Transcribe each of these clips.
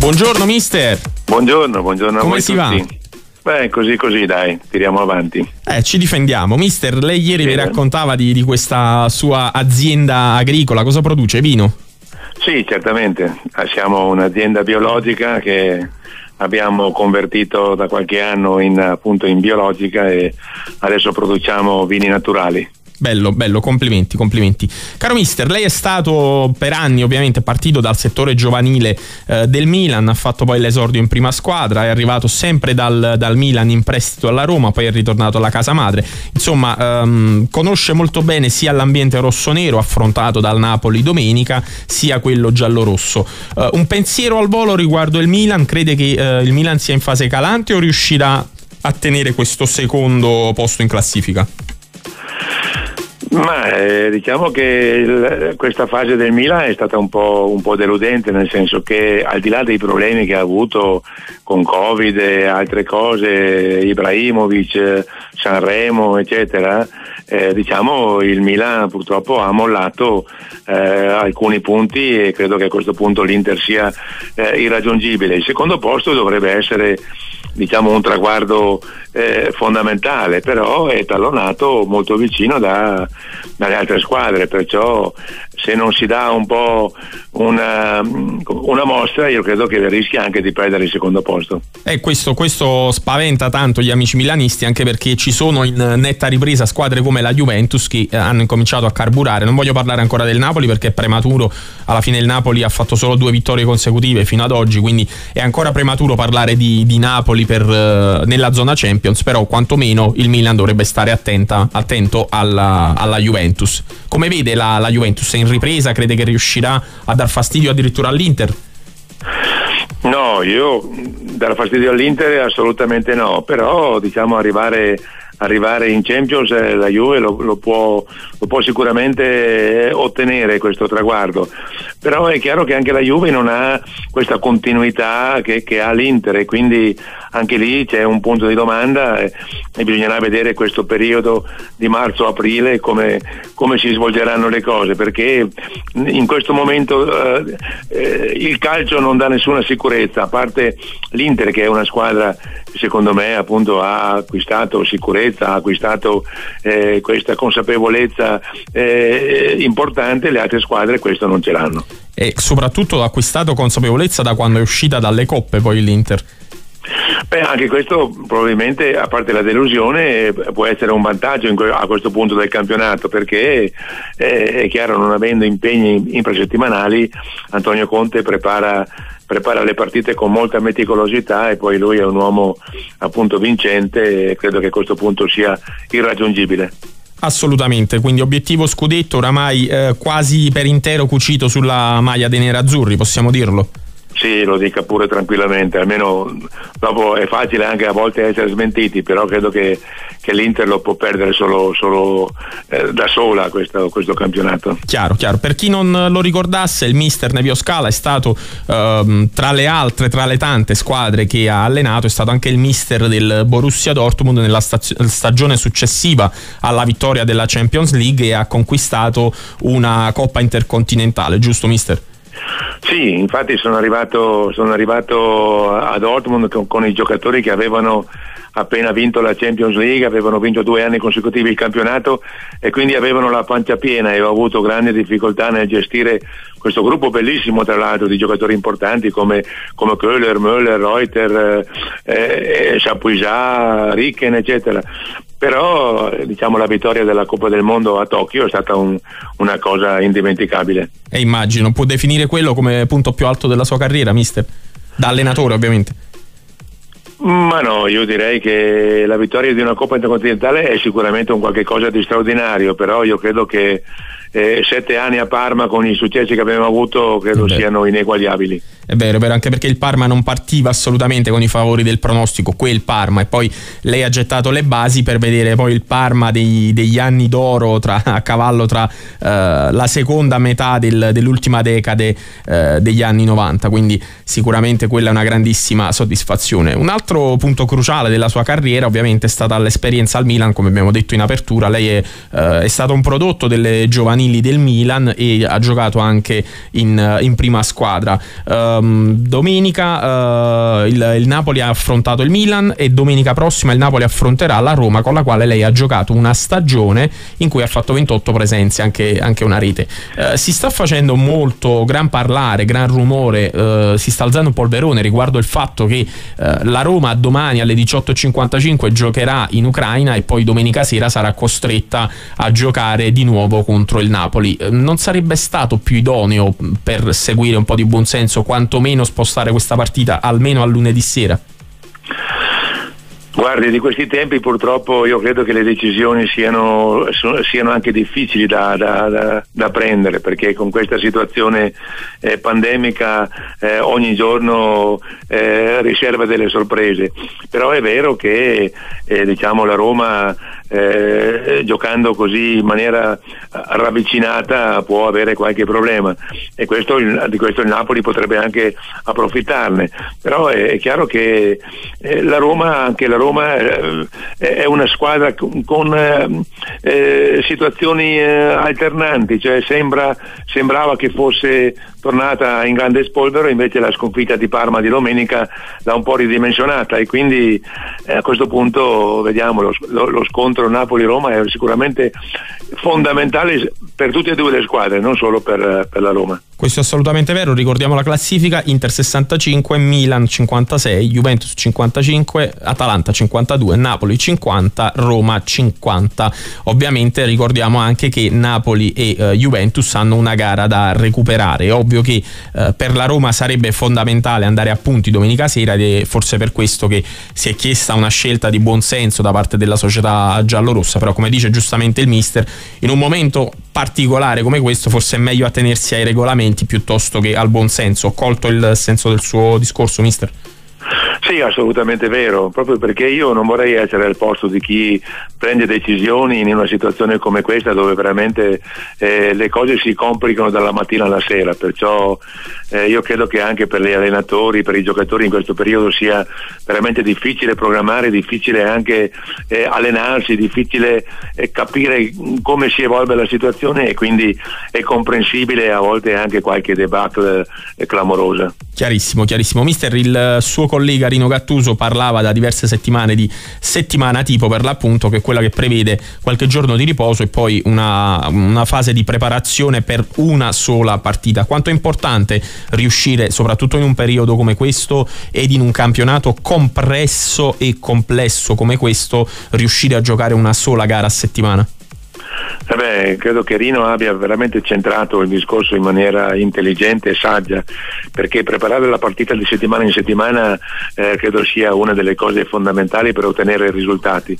Buongiorno mister. Buongiorno, buongiorno Come a voi si tutti. va? Beh, così così dai, tiriamo avanti. Eh, ci difendiamo. Mister, lei ieri mi Bene. raccontava di, di questa sua azienda agricola. Cosa produce? Vino? Sì, certamente. Ah, Siamo un'azienda biologica che abbiamo convertito da qualche anno in, appunto in biologica e adesso produciamo vini naturali. Bello, bello, complimenti, complimenti. Caro mister, lei è stato per anni ovviamente partito dal settore giovanile eh, del Milan, ha fatto poi l'esordio in prima squadra, è arrivato sempre dal, dal Milan in prestito alla Roma, poi è ritornato alla casa madre. Insomma, ehm, conosce molto bene sia l'ambiente rossonero affrontato dal Napoli domenica, sia quello giallo-rosso. Eh, un pensiero al volo riguardo il Milan, crede che eh, il Milan sia in fase calante o riuscirà a tenere questo secondo posto in classifica? Ma eh, diciamo che il- questa fase del Milan è stata un po', un po' deludente, nel senso che al di là dei problemi che ha avuto con Covid e altre cose, Ibrahimovic, Sanremo, eccetera, eh, diciamo il Milan purtroppo ha mollato eh, alcuni punti e credo che a questo punto l'Inter sia eh, irraggiungibile. Il secondo posto dovrebbe essere diciamo un traguardo eh, fondamentale, però è tallonato molto vicino da- dalle altre squadre, perciò se non si dà un po' una, una mossa io credo che rischia anche di perdere il secondo posto. E questo, questo spaventa tanto gli amici milanisti anche perché ci sono in netta ripresa squadre come la Juventus che eh, hanno incominciato a carburare. Non voglio parlare ancora del Napoli perché è prematuro, alla fine il Napoli ha fatto solo due vittorie consecutive fino ad oggi, quindi è ancora prematuro parlare di, di Napoli per, eh, nella zona Champions, però quantomeno il Milan dovrebbe stare attenta, attento alla, alla Juventus. Come vede la, la Juventus? È in ripresa? Crede che riuscirà a dar fastidio addirittura all'Inter? No, io dar fastidio all'Inter assolutamente no, però diciamo arrivare, arrivare in Champions eh, la Juve lo, lo può, lo può sicuramente eh, ottenere questo traguardo, però è chiaro che anche la Juve non ha questa continuità che, che ha l'Inter e quindi anche lì c'è un punto di domanda eh, e bisognerà vedere questo periodo di marzo-aprile come, come si svolgeranno le cose perché in questo momento eh, eh, il calcio non dà nessuna sicurezza a parte l'Inter che è una squadra secondo me appunto ha acquistato sicurezza ha acquistato eh, questa consapevolezza eh, importante le altre squadre questo non ce l'hanno E soprattutto ha acquistato consapevolezza da quando è uscita dalle coppe poi l'Inter. Beh, anche questo probabilmente, a parte la delusione, eh, può essere un vantaggio que- a questo punto del campionato perché eh, è chiaro, non avendo impegni infrasettimanali, Antonio Conte prepara, prepara le partite con molta meticolosità e poi lui è un uomo appunto vincente e credo che a questo punto sia irraggiungibile. Assolutamente, quindi obiettivo scudetto oramai eh, quasi per intero cucito sulla maglia dei nerazzurri, possiamo dirlo. Sì, lo dica pure tranquillamente, almeno dopo è facile anche a volte essere smentiti, però credo che, che l'Inter lo può perdere solo, solo eh, da sola questo, questo campionato. Chiaro, chiaro. Per chi non lo ricordasse, il mister Nevio Scala è stato ehm, tra le altre, tra le tante squadre che ha allenato, è stato anche il mister del Borussia Dortmund nella stazio- stagione successiva alla vittoria della Champions League e ha conquistato una Coppa Intercontinentale, giusto mister? Sì, infatti sono arrivato, sono arrivato a Dortmund con, con i giocatori che avevano appena vinto la Champions League, avevano vinto due anni consecutivi il campionato e quindi avevano la pancia piena e ho avuto grandi difficoltà nel gestire questo gruppo bellissimo tra l'altro di giocatori importanti come, come Köhler, Müller, Reuter, eh, eh, Chapuisat, Ricken eccetera. Però eh, diciamo la vittoria della Coppa del Mondo a Tokyo è stata un- una cosa indimenticabile. E immagino, può definire quello come punto più alto della sua carriera, mister? Da allenatore, ovviamente. Ma no, io direi che la vittoria di una Coppa Intercontinentale è sicuramente un qualche cosa di straordinario, però io credo che eh, sette anni a Parma con i successi che abbiamo avuto credo Beh. siano ineguagliabili. È vero, è vero, anche perché il Parma non partiva assolutamente con i favori del pronostico, quel Parma, e poi lei ha gettato le basi per vedere poi il Parma dei- degli anni d'oro tra- a cavallo tra eh, la seconda metà del- dell'ultima decade eh, degli anni 90, quindi sicuramente quella è una grandissima soddisfazione. Un altro punto cruciale della sua carriera ovviamente è stata l'esperienza al Milan, come abbiamo detto in apertura, lei è, eh, è stato un prodotto delle giovanili giovanili del Milan e ha giocato anche in, in prima squadra. Um, domenica uh, il, il, Napoli ha affrontato il Milan e domenica prossima il Napoli affronterà la Roma con la quale lei ha giocato una stagione in cui ha fatto 28 presenze, anche, anche una rete. Uh, si sta facendo molto gran parlare, gran rumore, uh, si sta alzando un polverone riguardo il fatto che la Roma domani alle 18.55 giocherà in Ucraina e poi domenica sera sarà costretta a giocare di nuovo contro il Napoli. Non sarebbe stato più idoneo per seguire un po' di buonsenso, quantomeno spostare questa partita almeno a lunedì sera? Guardi, di questi tempi purtroppo io credo che le decisioni siano, siano anche difficili da, da, da, da, prendere perché con questa situazione eh, pandemica eh, ogni giorno eh, riserva delle sorprese. Però è vero che eh, diciamo, la Roma eh, giocando così in maniera ravvicinata può avere qualche problema e questo, di questo il Napoli potrebbe anche approfittarne. Però è, è chiaro che eh, la Roma, anche la Roma eh, è una squadra con, con eh, eh, situazioni eh, alternanti, cioè sembra, sembrava che fosse tornata in grande spolvero, invece la sconfitta di Parma di domenica l'ha un po' ridimensionata e quindi eh, a questo punto vediamo lo, lo, lo scontro Napoli-Roma è sicuramente fondamentale per tutte e due le squadre, non solo per, per la Roma. Questo è assolutamente vero, ricordiamo la classifica, Inter 65, Milan 56, Juventus 55, Atalanta 52, Napoli 50, Roma 50. Ovviamente ricordiamo anche che Napoli e uh, Juventus hanno una gara da recuperare. È ovvio che uh, per la Roma sarebbe fondamentale andare a punti domenica sera ed è forse per questo che si è chiesta una scelta di buon senso da parte della società giallorossa, però come dice giustamente il mister, in un momento particolare come questo forse è meglio attenersi ai regolamenti piuttosto che al buon senso. Ho colto il senso del suo discorso, mister? Sì, assolutamente vero, proprio perché io non vorrei essere al posto di chi prende decisioni in una situazione come questa dove veramente eh, le cose si complicano dalla mattina alla sera, perciò eh, io credo che anche per gli allenatori, per i giocatori in questo periodo sia veramente difficile programmare, difficile anche eh, allenarsi, difficile eh, capire come si evolve la situazione e quindi è comprensibile a volte anche qualche debacle eh, clamorosa. Chiarissimo, chiarissimo. Mister, il suo collega Rino Gattuso parlava da diverse settimane di settimana tipo per l'appunto, che è quella che prevede qualche giorno di riposo e poi una, una fase di preparazione per una sola partita. Quanto è importante riuscire, soprattutto in un periodo come questo ed in un campionato compresso e complesso come questo, riuscire a giocare una sola gara a settimana? Eh beh, credo che Rino abbia veramente centrato il discorso in maniera intelligente e saggia, perché preparare la partita di settimana in settimana eh, credo sia una delle cose fondamentali per ottenere risultati.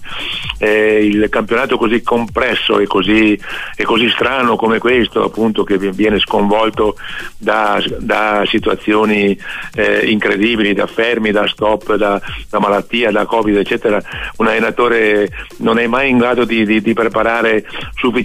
Eh, il campionato così compresso e così, e così, strano come questo, appunto, che viene sconvolto da, da situazioni eh, incredibili, da fermi, da stop, da, da, malattia, da Covid, eccetera, un allenatore non è mai in grado di, di, di preparare sufficientemente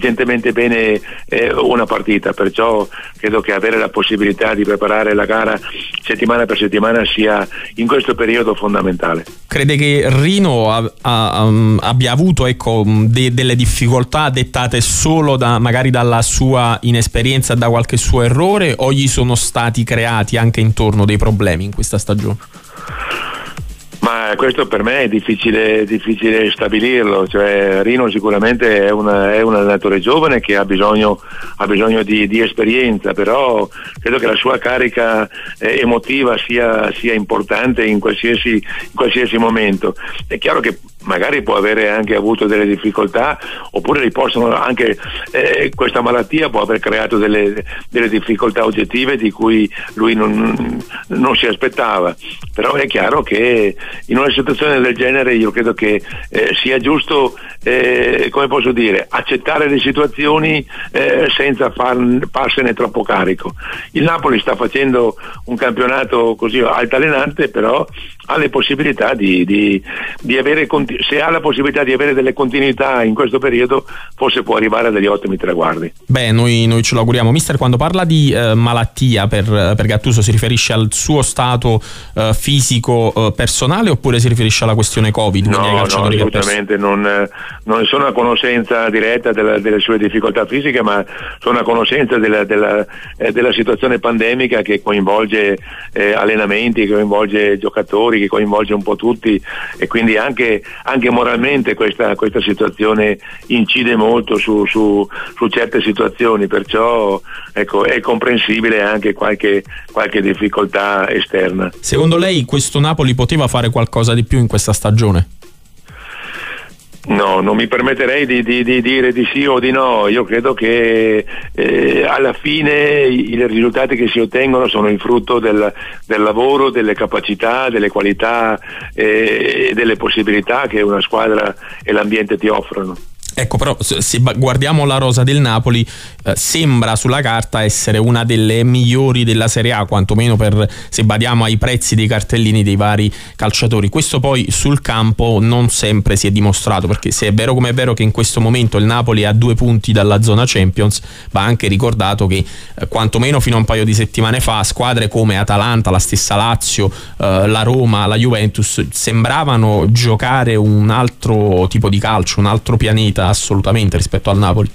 bene eh, una partita, perciò credo che avere la possibilità di preparare la gara settimana per settimana sia in questo periodo fondamentale. Crede che Rino ha, ha, um, abbia avuto ecco, de, delle difficoltà dettate solo da, magari dalla sua inesperienza, da qualche suo errore o gli sono stati creati anche intorno dei problemi in questa stagione? Ma questo per me è difficile, difficile stabilirlo, cioè, Rino sicuramente è, una, è, un allenatore giovane che ha bisogno, ha bisogno di, di, esperienza, però credo che la sua carica eh, emotiva sia, sia importante in qualsiasi, in qualsiasi momento. È chiaro che magari può avere anche avuto delle difficoltà oppure anche, eh, questa malattia può aver creato delle, delle, difficoltà oggettive di cui lui non, non, si aspettava. Però è chiaro che in una situazione del genere io credo che eh, sia giusto eh, come posso dire accettare le situazioni eh, senza far, farsene troppo carico. Il Napoli sta facendo un campionato così altalenante però ha le possibilità di, di, di avere se ha la possibilità di avere delle continuità in questo periodo forse può arrivare a degli ottimi traguardi beh noi, noi ce lo auguriamo mister quando parla di eh, malattia per, per, Gattuso si riferisce al suo stato eh, fisico eh, personale oppure si riferisce alla questione Covid? No, no assolutamente, non, non, sono a conoscenza diretta della, delle sue difficoltà fisiche, ma sono a conoscenza della, della, eh, della situazione pandemica che coinvolge eh, allenamenti, che coinvolge giocatori, che coinvolge un po' tutti e quindi anche, anche moralmente questa, questa, situazione incide molto su, su, su certe situazioni, perciò ecco, è comprensibile anche qualche, qualche difficoltà esterna. Secondo lei questo Napoli poteva fare qualcosa di più in questa stagione? No, non mi permetterei di, di, di, dire di sì o di no, io credo che eh, alla fine i, i, risultati che si ottengono sono il frutto del, del lavoro, delle capacità, delle qualità eh, e delle possibilità che una squadra e l'ambiente ti offrono. Ecco, però se guardiamo la rosa del Napoli, eh, sembra sulla carta essere una delle migliori della Serie A, quantomeno per, se badiamo ai prezzi dei cartellini dei vari calciatori. Questo poi sul campo non sempre si è dimostrato, perché se è vero come è vero che in questo momento il Napoli è a due punti dalla zona Champions, va anche ricordato che eh, quantomeno fino a un paio di settimane fa squadre come Atalanta, la stessa Lazio, eh, la Roma, la Juventus sembravano giocare un altro tipo di calcio, un altro pianeta assolutamente rispetto al Napoli.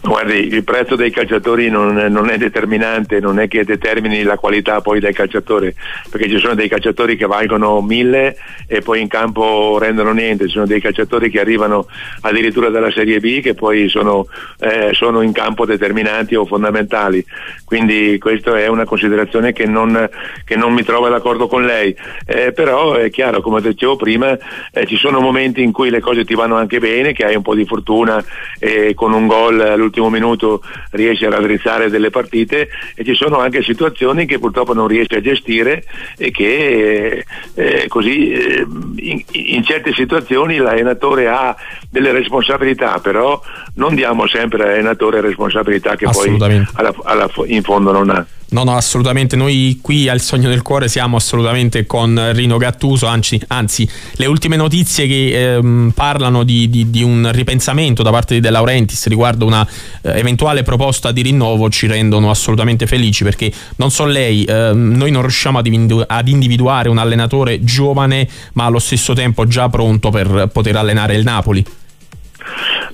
Guardi, il prezzo dei calciatori non, non, è determinante, non è che determini la qualità poi del calciatore, perché ci sono dei calciatori che valgono mille e poi in campo rendono niente, ci sono dei calciatori che arrivano addirittura dalla Serie B che poi sono, eh, sono in campo determinanti o fondamentali, quindi questa è una considerazione che non, che non mi trova d'accordo con lei, eh, però è chiaro, come dicevo prima, eh, ci sono momenti in cui le cose ti vanno anche bene, che hai un po' di fortuna e con un gol all'ultimo minuto riesce a raddrizzare delle partite e ci sono anche situazioni che purtroppo non riesce a gestire e che eh, così eh, in, in, certe situazioni l'allenatore ha delle responsabilità, però non diamo sempre all'allenatore responsabilità che poi alla, alla, in fondo non ha. No, no, assolutamente. Noi qui al Sogno del Cuore siamo assolutamente con Rino Gattuso, anzi, anzi le ultime notizie che ehm, parlano di, di, di, un ripensamento da parte di De Laurentiis riguardo una eh, eventuale proposta di rinnovo ci rendono assolutamente felici perché non so lei, ehm, noi non riusciamo ad, ad individuare un allenatore giovane ma allo stesso tempo già pronto per poter allenare il Napoli.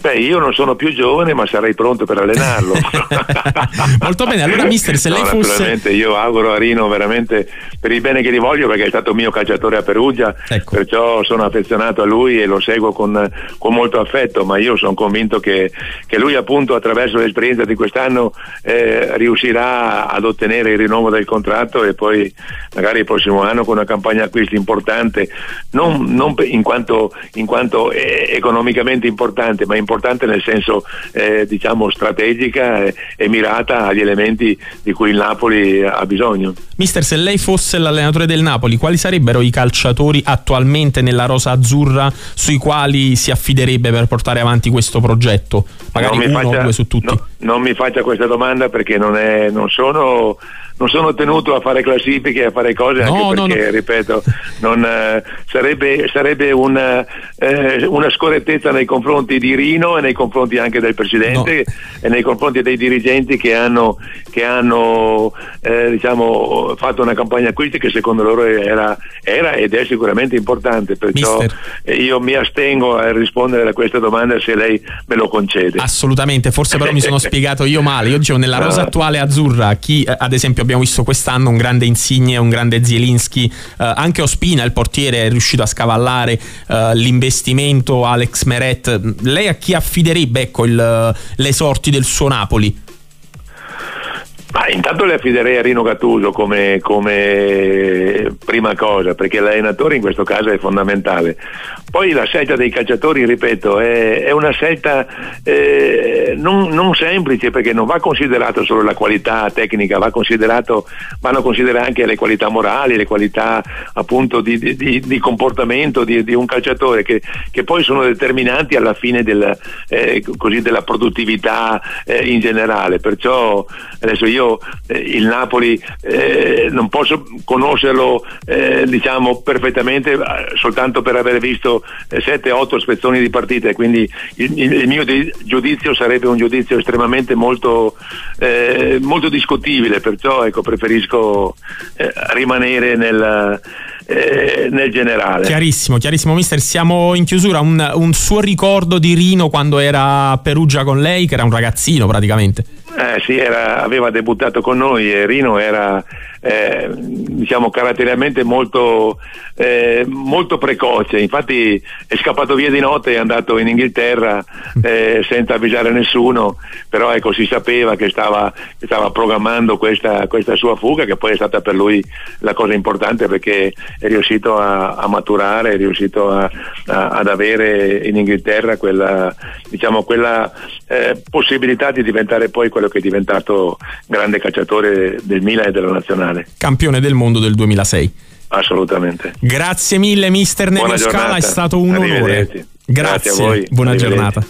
Beh, io non sono più giovane, ma sarei pronto per allenarlo. Molto bene, allora mister, se no, lei fosse... Naturalmente io auguro a Rino veramente per il bene che gli voglio, perché è stato mio calciatore a Perugia, ecco. perciò sono affezionato a lui e lo seguo con, con molto affetto, ma io sono convinto che, che, lui appunto attraverso l'esperienza di quest'anno eh, riuscirà ad ottenere il rinnovo del contratto e poi magari il prossimo anno con una campagna acquisti importante, non, non in, quanto, in quanto eh, economicamente importante, ma importante importante nel senso eh, diciamo strategica e, e, mirata agli elementi di cui il Napoli ha bisogno. Mister, se lei fosse l'allenatore del Napoli, quali sarebbero i calciatori attualmente nella rosa azzurra sui quali si affiderebbe per portare avanti questo progetto? Magari uno faccia, o due su tutti. No, non mi faccia questa domanda perché non, è, non sono non sono tenuto a fare classifiche a fare cose no, anche perché, no. ripeto, non, eh, sarebbe, sarebbe una, eh, una, scorrettezza nei confronti di Rino e nei confronti anche del Presidente e nei confronti dei dirigenti che hanno, che hanno eh, diciamo, fatto una campagna acquisti che secondo loro era, era, ed è sicuramente importante, perciò Mister. io mi astengo a rispondere a questa domanda se lei me lo concede. Assolutamente, forse però mi sono spiegato io male, io dicevo nella rosa attuale azzurra, chi eh, ad esempio abbiamo visto quest'anno un grande Insigne, un grande Zielinski, eh, anche Ospina, il portiere, è riuscito a scavallare eh, l'investimento Alex Meret. Lei a chi affiderebbe ecco, il, le sorti del suo Napoli? Ma intanto le affiderei a Rino Gattuso come, come, prima cosa, perché l'allenatore in questo caso è fondamentale. Poi la scelta dei calciatori, ripeto, è, è una scelta eh, non, non, semplice perché non va considerata solo la qualità tecnica, va vanno considerate anche le qualità morali, le qualità appunto di, di, di comportamento di, di, un calciatore che, che, poi sono determinanti alla fine del, eh, della produttività eh, in generale. Perciò adesso io io eh, il Napoli eh, non posso conoscerlo eh, diciamo perfettamente eh, soltanto per aver visto 7-8 spezzoni di partita e quindi il, il, mio giudizio sarebbe un giudizio estremamente molto, molto discutibile, perciò ecco, preferisco rimanere nel eh, nel generale. Chiarissimo, chiarissimo, mister. Siamo in chiusura. Un, un suo ricordo di Rino quando era a Perugia con lei, che era un ragazzino praticamente. Eh, sì, era, aveva debuttato con noi e Rino era eh, diciamo caratterialmente molto, eh, molto, precoce, infatti è scappato via di notte è andato in Inghilterra eh, senza avvisare nessuno, però ecco si sapeva che stava, che stava programmando questa, questa, sua fuga che poi è stata per lui la cosa importante perché è riuscito a, a maturare, è riuscito a, a, ad avere in Inghilterra quella, diciamo, quella eh, possibilità di diventare poi quello che è diventato grande calciatore del Milan e della nazionale. Campione del mondo del 2006. Assolutamente. Grazie mille mister Nevio Scala, è stato un onore. Grazie, Grazie a voi. Buona giornata.